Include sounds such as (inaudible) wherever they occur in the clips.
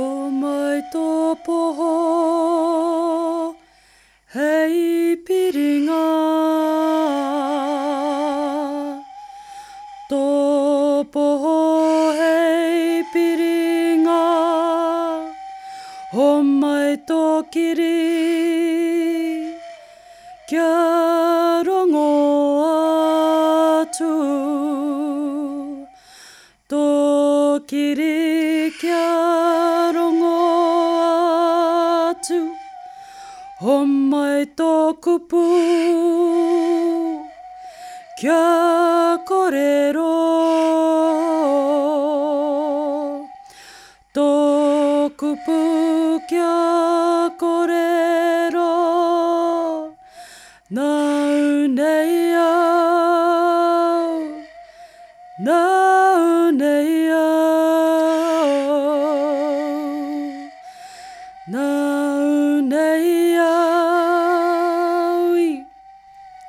O mai tō poho, hei Tōku kupu kia korero, nau nei au, nau nei au, nau nei au. i.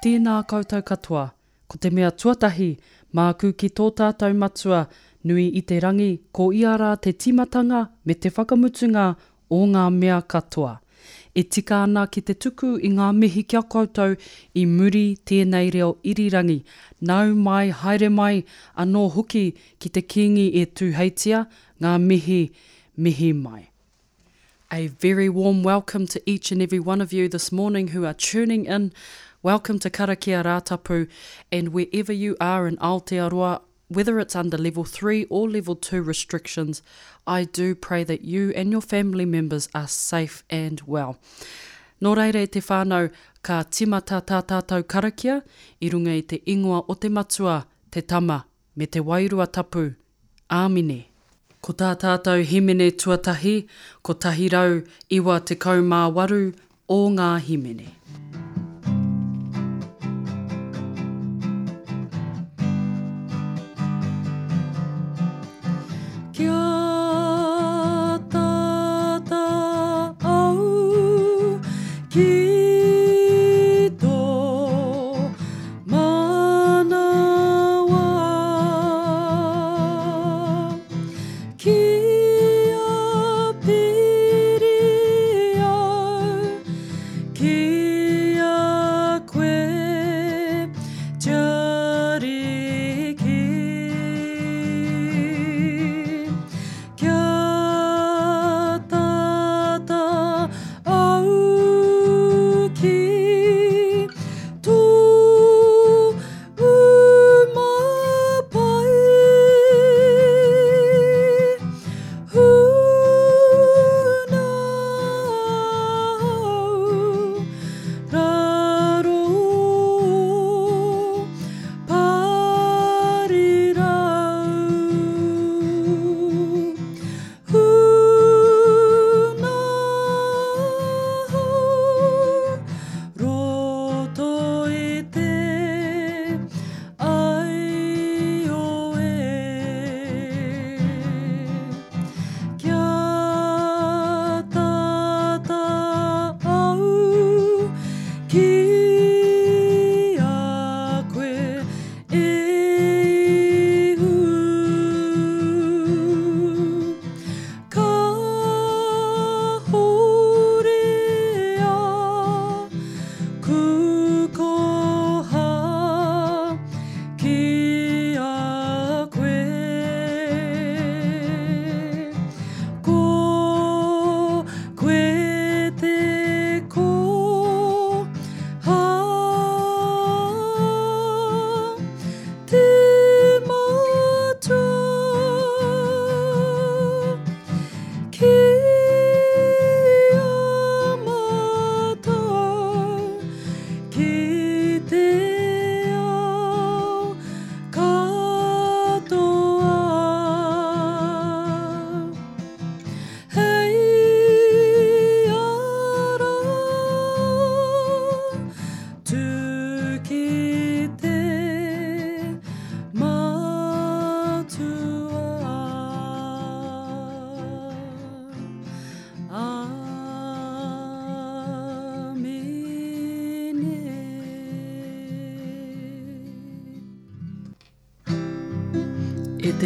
Tēnā koutou katoa, ko te mea tuatahi, māku ki tō tātou matua, nui i te rangi, ko ia rā te timatanga me te whakamutunga o ngā mea katoa. E tika ana ki te tuku i ngā mihi kia koutou i muri tēnei reo irirangi. Nau mai, haere mai, anō hoki ki te kingi e tūheitia, ngā mihi, mihi mai. A very warm welcome to each and every one of you this morning who are tuning in. Welcome to Karakia Rātapu, and wherever you are in Aotearoa, whether it's under level 3 or level 2 restrictions, I do pray that you and your family members are safe and well. Nō reire te whānau, ka timata tā tātou karakia, i runga i te ingoa o te matua, te tama, me te wairua tapu. Āmine. Ko tā tātou himene tuatahi, ko tahirau iwa te kaumā waru o ngā himene. Mm.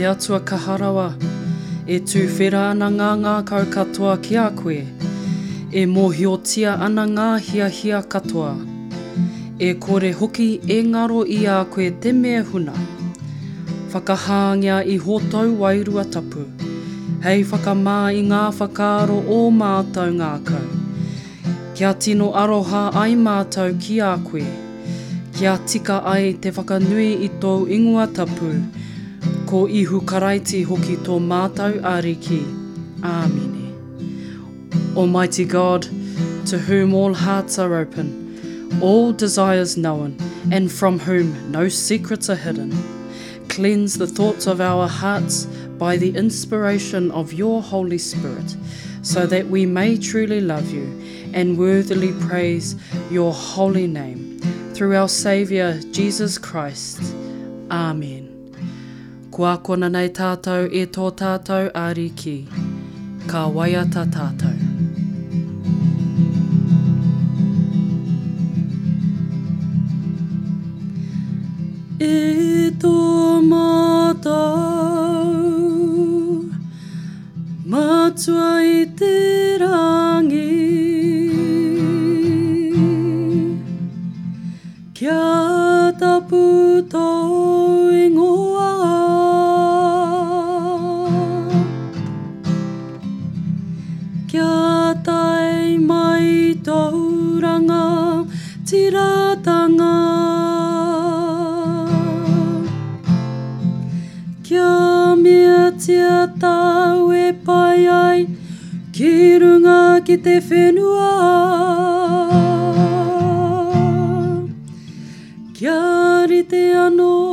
Te atua ka harawa, e tū whera ana ngā ngā kau katoa ki a koe, e mohiotia ana ngā hia hia katoa, e kore hoki e ngaro i a koe te mea huna, whakahāngia i hōtau wairua tapu, hei whakamā i ngā whakaro o mātau ngā kau, Kia tino aroha ai mātau ki a koe. Kia tika ai te whakanui i tō ingoa tapu. Ko ihu karaiti hoki tō mātau ariki. Āmine. Almighty God, to whom all hearts are open, all desires known, and from whom no secrets are hidden. Cleanse the thoughts of our hearts by the inspiration of your Holy Spirit, so that we may truly love you and worthily praise your holy name. Through our Saviour, Jesus Christ. Amen. Kua kona nei tātou e tō tātou ariki. Ka waiata tātou. E tō mātou Matua i te rangi Kia tapu tō ingoa tauranga tiratanga. Kia mea tia tau e pai ai Ki runga ki te whenua. Kia rite anō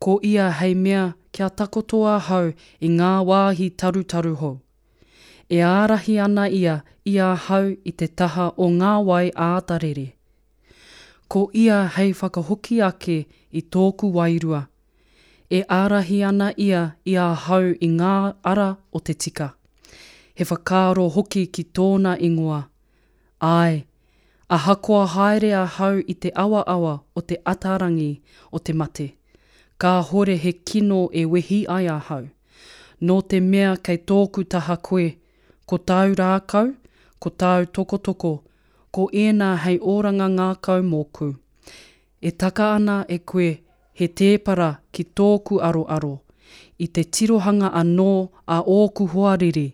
Ko ia hei mea kia takotoa hau i ngā wāhi tarutaru hou. E ārahi ana ia ia hau i te taha o ngā wai ātarere. Ko ia hei whakahoki ake i tōku wairua. E ārahi ana ia ia hau i ngā ara o te tika. He whakaro hoki ki tōna ingoa. Ai, a hakoa haere a hau i te awa awa o te atarangi o te mate. Ka hore he kino e wehi ai ahau. Nō No te mea kei tōku taha koe, ko tāu rākau, ko tāu toko toko, ko ēnā hei oranga ngākau mōku. E taka ana e koe he tēpara ki tōku aro aro, i te tirohanga anō a ōku hoariri,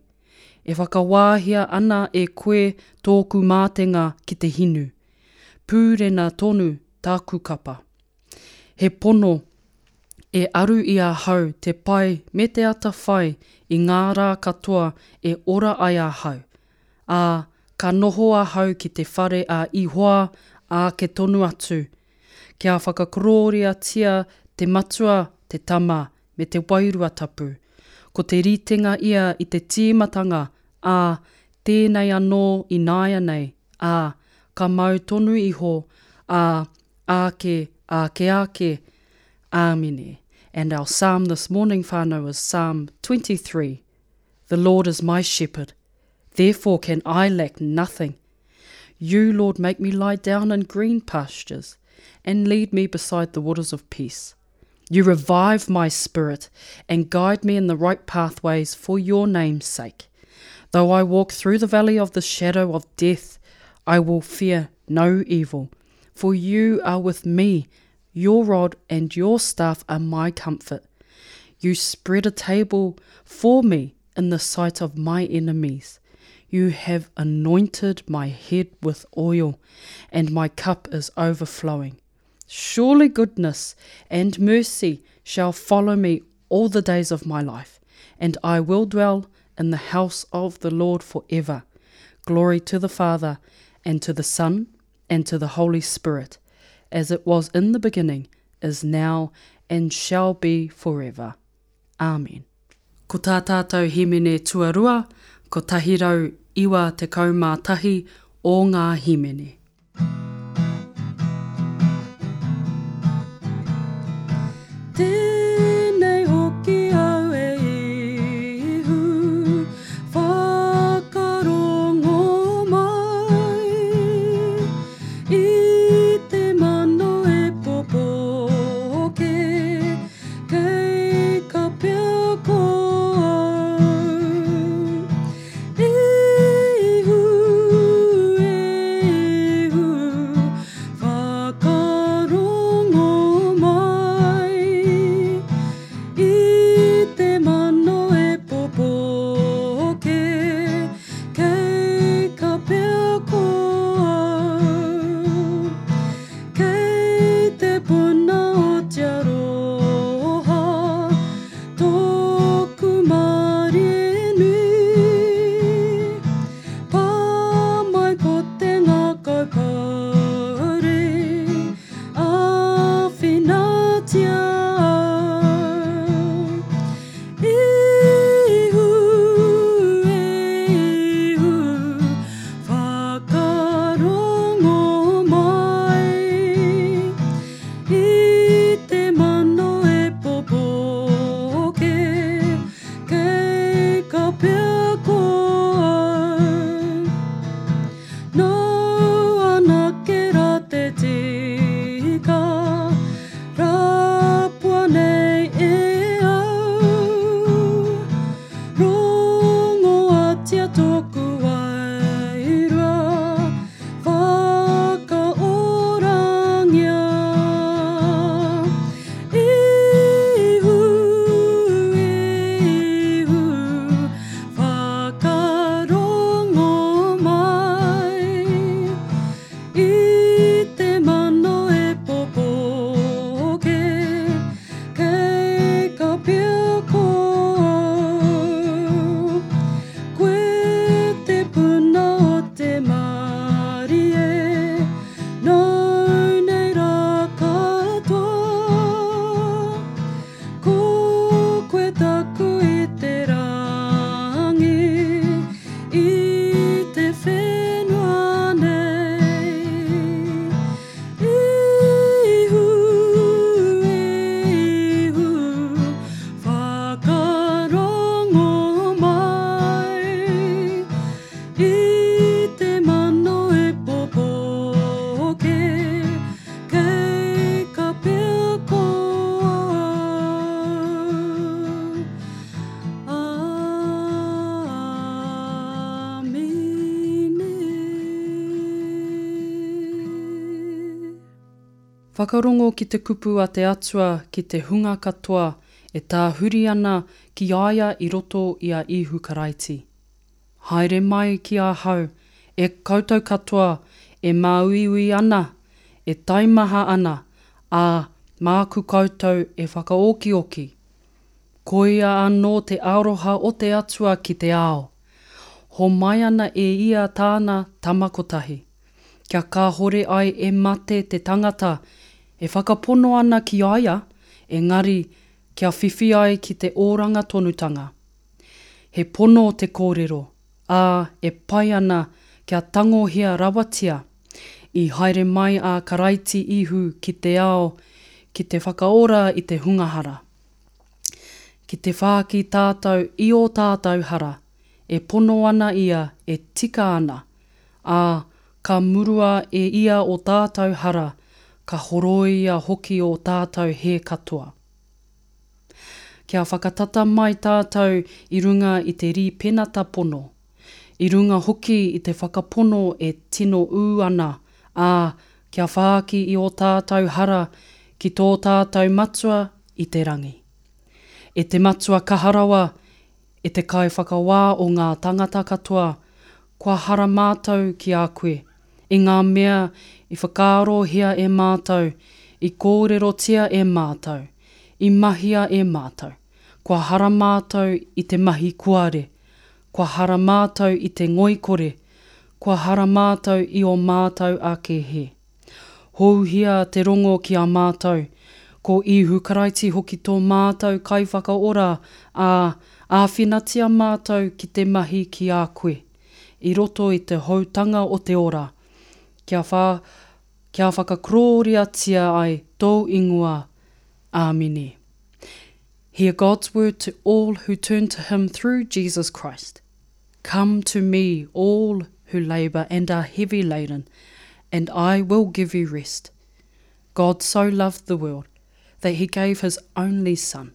e whakawāhia ana e koe tōku mātenga ki te hinu. Pūrena tonu tāku kapa. He pono e aru i a hau te pai me te ata whai i ngā rā katoa e ora ai a hau. A ka noho a hau ki te whare a ihoa a ke tonu atu. Kia whakakorōria tia te matua te tama me te wairua tapu. Ko te ritenga ia i te tīmatanga a tēnei anō i nāia nei, a ka mau tonu iho, a ake, ake ake, amine. And our psalm this morning, whānau, is Psalm 23. The Lord is my shepherd, therefore can I lack nothing. You, Lord, make me lie down in green pastures, and lead me beside the waters of peace. You revive my spirit, and guide me in the right pathways for your name's sake. Though I walk through the valley of the shadow of death, I will fear no evil, for you are with me. Your rod and your staff are my comfort. You spread a table for me in the sight of my enemies. You have anointed my head with oil, and my cup is overflowing. Surely goodness and mercy shall follow me all the days of my life, and I will dwell in the house of the Lord forever. Glory to the Father, and to the Son, and to the Holy Spirit, as it was in the beginning, is now, and shall be forever. Amen. Ko tā tātou himene tuarua, ko tahirau iwa te kaumātahi o ngā himene. Mm. Whakarongo ki te kupu a te atua ki te hunga katoa e tā huri ana ki aia i roto i a ihu karaiti. Haere mai ki a hau, e kautau katoa, e māuiui ana, e taimaha ana, a māku kautau e whakaokioki. Koia anō te aroha o te atua ki te ao. Ho mai ana e ia tāna tamakotahi. Kia ka hore ai e mate te tangata, e whakapono ana ki aia, engari kia whiwhi ai ki te oranga tonutanga. He pono te kōrero, a e pai ana kia tangohia rawatia, i haere mai a karaiti ihu ki te ao, ki te whakaora i te hungahara. Ki te whāki tātou i o tātou hara, e pono ana ia e tika ana, a ka murua e ia o tātou hara, ka horoia hoki o tātou he katoa. Kia whakatata mai tātou i runga i te rī penata pono. I runga hoki i te whakapono e tino ūana, ā, a kia whāki i o tātou hara ki tō tātou matua i te rangi. E te matua kaharawa, e te kai whakawā o ngā tangata katoa, kua hara mātou ki a koe. I ngā mea i whakaaro hia e mātou, i kōrero tia e mātou, i mahia e mātou. Kua hara mātou i te mahi kuare, kua hara mātou i te ngoikore, kua hara mātou i o mātou a ke he. Houhia te rongo ki a mātou, ko i hukaraiti hoki tō mātou kaiwhakaora a āwhinatia mātou ki te mahi ki a koe, i roto i te hautanga o te ora. Kia, wha, kia whakakrōria tia ai tō ingoa. Āmine. Hear God's word to all who turn to him through Jesus Christ. Come to me, all who labour and are heavy laden, and I will give you rest. God so loved the world that he gave his only Son,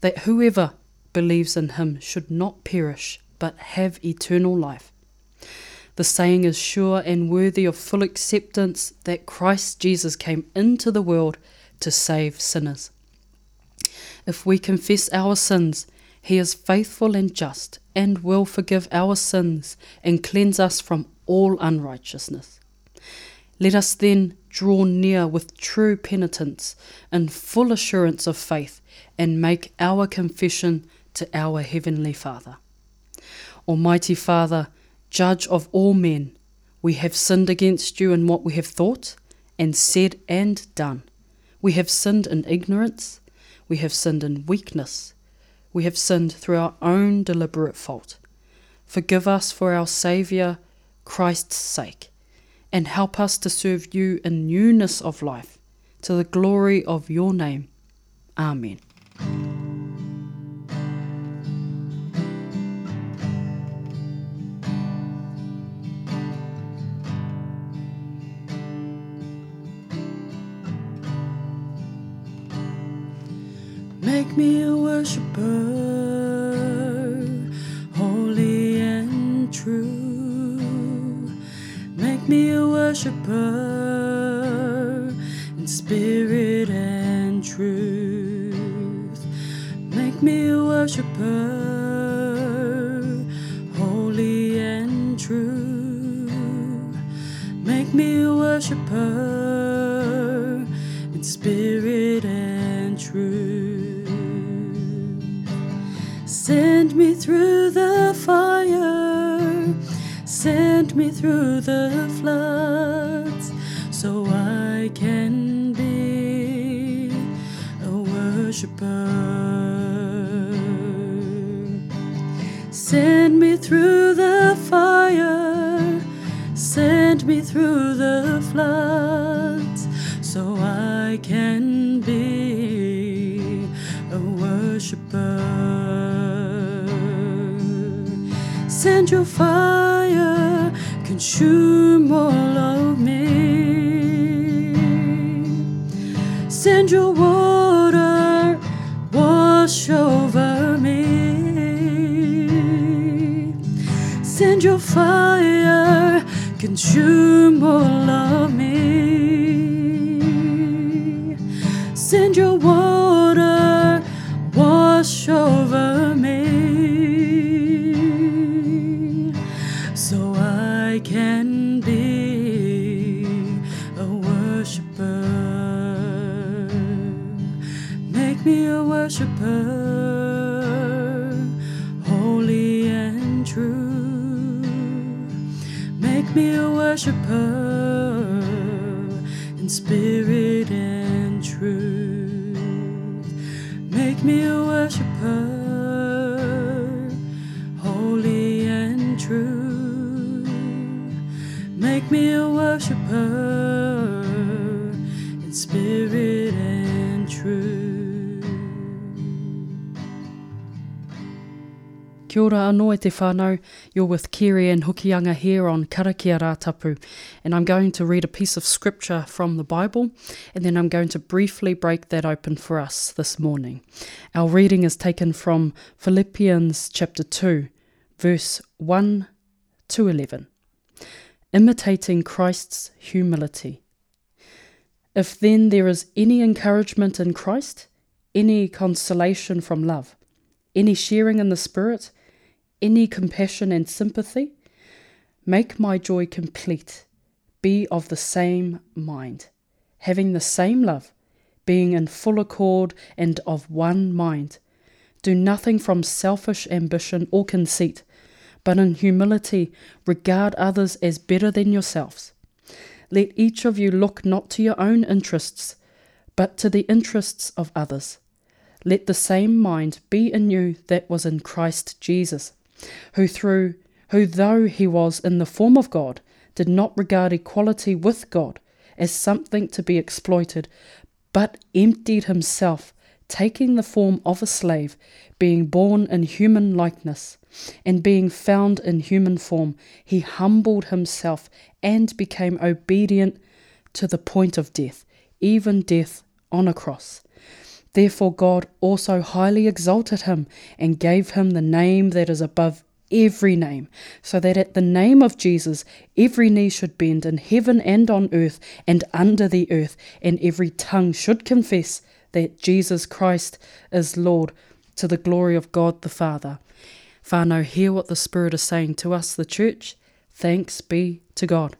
that whoever believes in him should not perish but have eternal life. The saying is sure and worthy of full acceptance that Christ Jesus came into the world to save sinners. If we confess our sins, he is faithful and just and will forgive our sins and cleanse us from all unrighteousness. Let us then draw near with true penitence and full assurance of faith and make our confession to our Heavenly Father. Almighty Father, Judge of all men, we have sinned against you in what we have thought and said and done. We have sinned in ignorance, we have sinned in weakness, we have sinned through our own deliberate fault. Forgive us for our Saviour, Christ's sake, and help us to serve you in newness of life, to the glory of your name. Amen. Make me a worshipper in spirit and truth. Make me a worshipper, holy and true. Make me a worshipper through the floods, so I can be a worshiper. Send me through the fire, send me through the floods, so I can be a worshiper. Send your fire, consume all of me. Send your water, wash over me. Send your fire, consume Make me a worshiper, holy and true. Make me a worshiper Kia ora anō e te whānau. You're with Kiri and Hukianga here on Karakia Rātapu. And I'm going to read a piece of scripture from the Bible, and then I'm going to briefly break that open for us this morning. Our reading is taken from Philippians chapter 2, verse 1 to 11. Imitating Christ's humility. If then there is any encouragement in Christ, any consolation from love, any sharing in the Spirit, any compassion and sympathy, make my joy complete. Be of the same mind, having the same love, being in full accord and of one mind. Do nothing from selfish ambition or conceit, but in humility regard others as better than yourselves. Let each of you look not to your own interests, but to the interests of others. Let the same mind be in you that was in Christ Jesus who through who though he was in the form of God, did not regard equality with God as something to be exploited, but emptied himself, taking the form of a slave, being born in human likeness, and being found in human form, he humbled himself and became obedient to the point of death, even death on a cross. Therefore, God also highly exalted him and gave him the name that is above every name, so that at the name of Jesus every knee should bend in heaven and on earth and under the earth, and every tongue should confess that Jesus Christ is Lord to the glory of God the Father. Whānau, hear what the Spirit is saying to us, the church. Thanks be to God.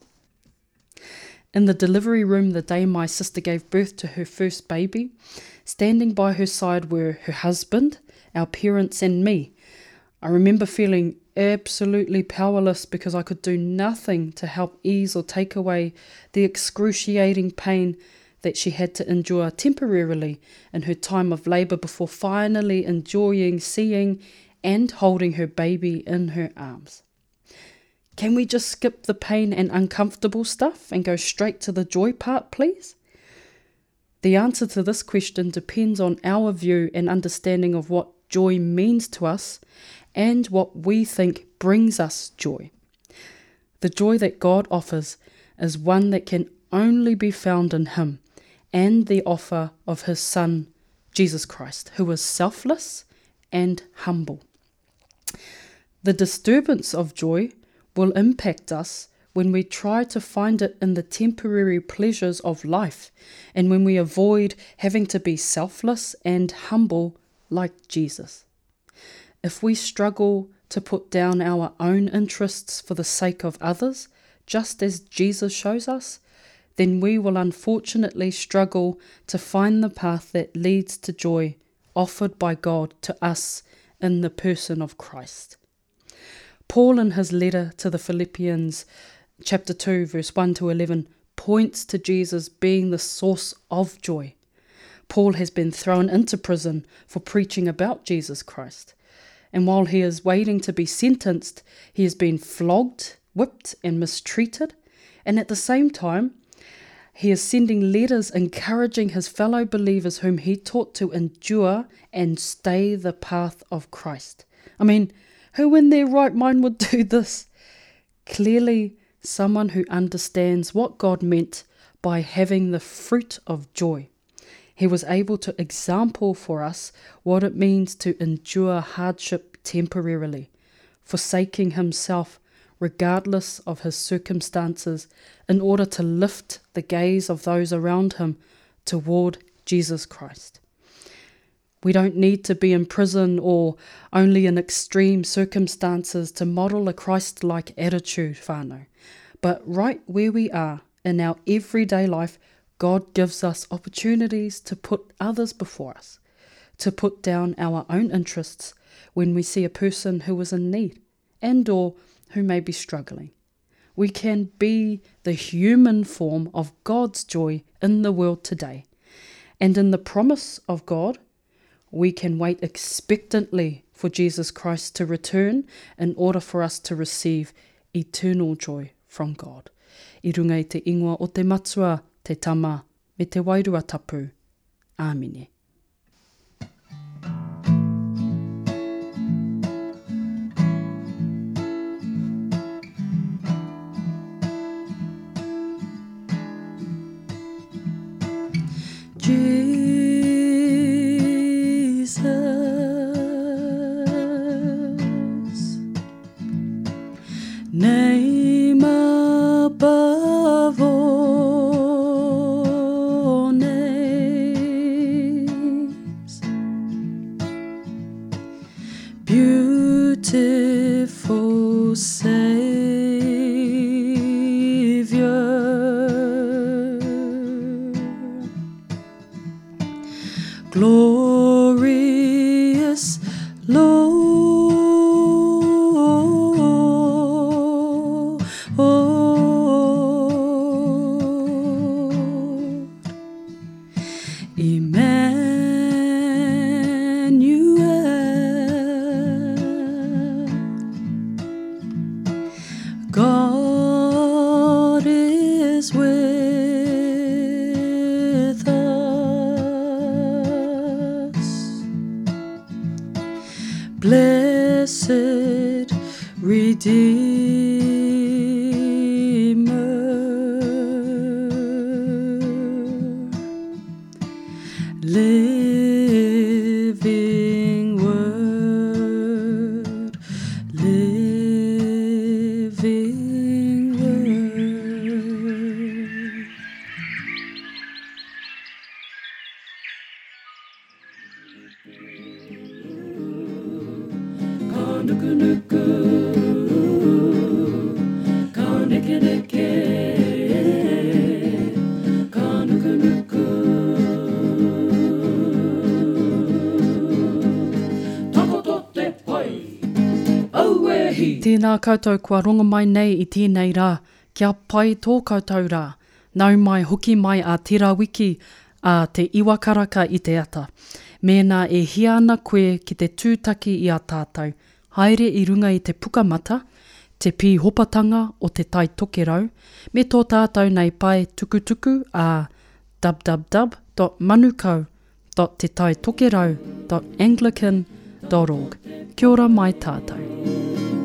In the delivery room the day my sister gave birth to her first baby, standing by her side were her husband, our parents, and me. I remember feeling absolutely powerless because I could do nothing to help ease or take away the excruciating pain that she had to endure temporarily in her time of labour before finally enjoying seeing and holding her baby in her arms. Can we just skip the pain and uncomfortable stuff and go straight to the joy part, please? The answer to this question depends on our view and understanding of what joy means to us and what we think brings us joy. The joy that God offers is one that can only be found in Him and the offer of His Son, Jesus Christ, who is selfless and humble. The disturbance of joy will impact us when we try to find it in the temporary pleasures of life and when we avoid having to be selfless and humble like Jesus. If we struggle to put down our own interests for the sake of others, just as Jesus shows us, then we will unfortunately struggle to find the path that leads to joy offered by God to us in the person of Christ. Paul, in his letter to the Philippians, chapter 2, verse 1 to 11, points to Jesus being the source of joy. Paul has been thrown into prison for preaching about Jesus Christ. And while he is waiting to be sentenced, he has been flogged, whipped, and mistreated. And at the same time, he is sending letters encouraging his fellow believers whom he taught to endure and stay the path of Christ. I mean, who in their right mind would (laughs) do this? Clearly, someone who understands what God meant by having the fruit of joy. He was able to example for us what it means to endure hardship temporarily, forsaking himself regardless of his circumstances in order to lift the gaze of those around him toward Jesus Christ. We don't need to be in prison or only in extreme circumstances to model a Christ like attitude, whānau. But right where we are in our everyday life, God gives us opportunities to put others before us, to put down our own interests when we see a person who is in need and or who may be struggling. We can be the human form of God's joy in the world today. And in the promise of God, we can wait expectantly for Jesus Christ to return in order for us to receive eternal joy from God. I runga i te ingoa o te matua, te tama, me te wairua tapu. Āmine. Name Blessed Redeemer, koutou kua rongo mai nei i tēnei rā, kia pai tō koutou rā. Nau mai hoki mai a tērā wiki a te iwakaraka i te ata. Mēnā e hiana koe ki te tūtaki i a tātou. Haere i runga i te pukamata, te pī hopatanga o te tai tokerau, me tō tātou nei pai tukutuku a www.manukau.tetaitokerau.anglican.org. Kia ora mai tātou.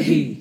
He.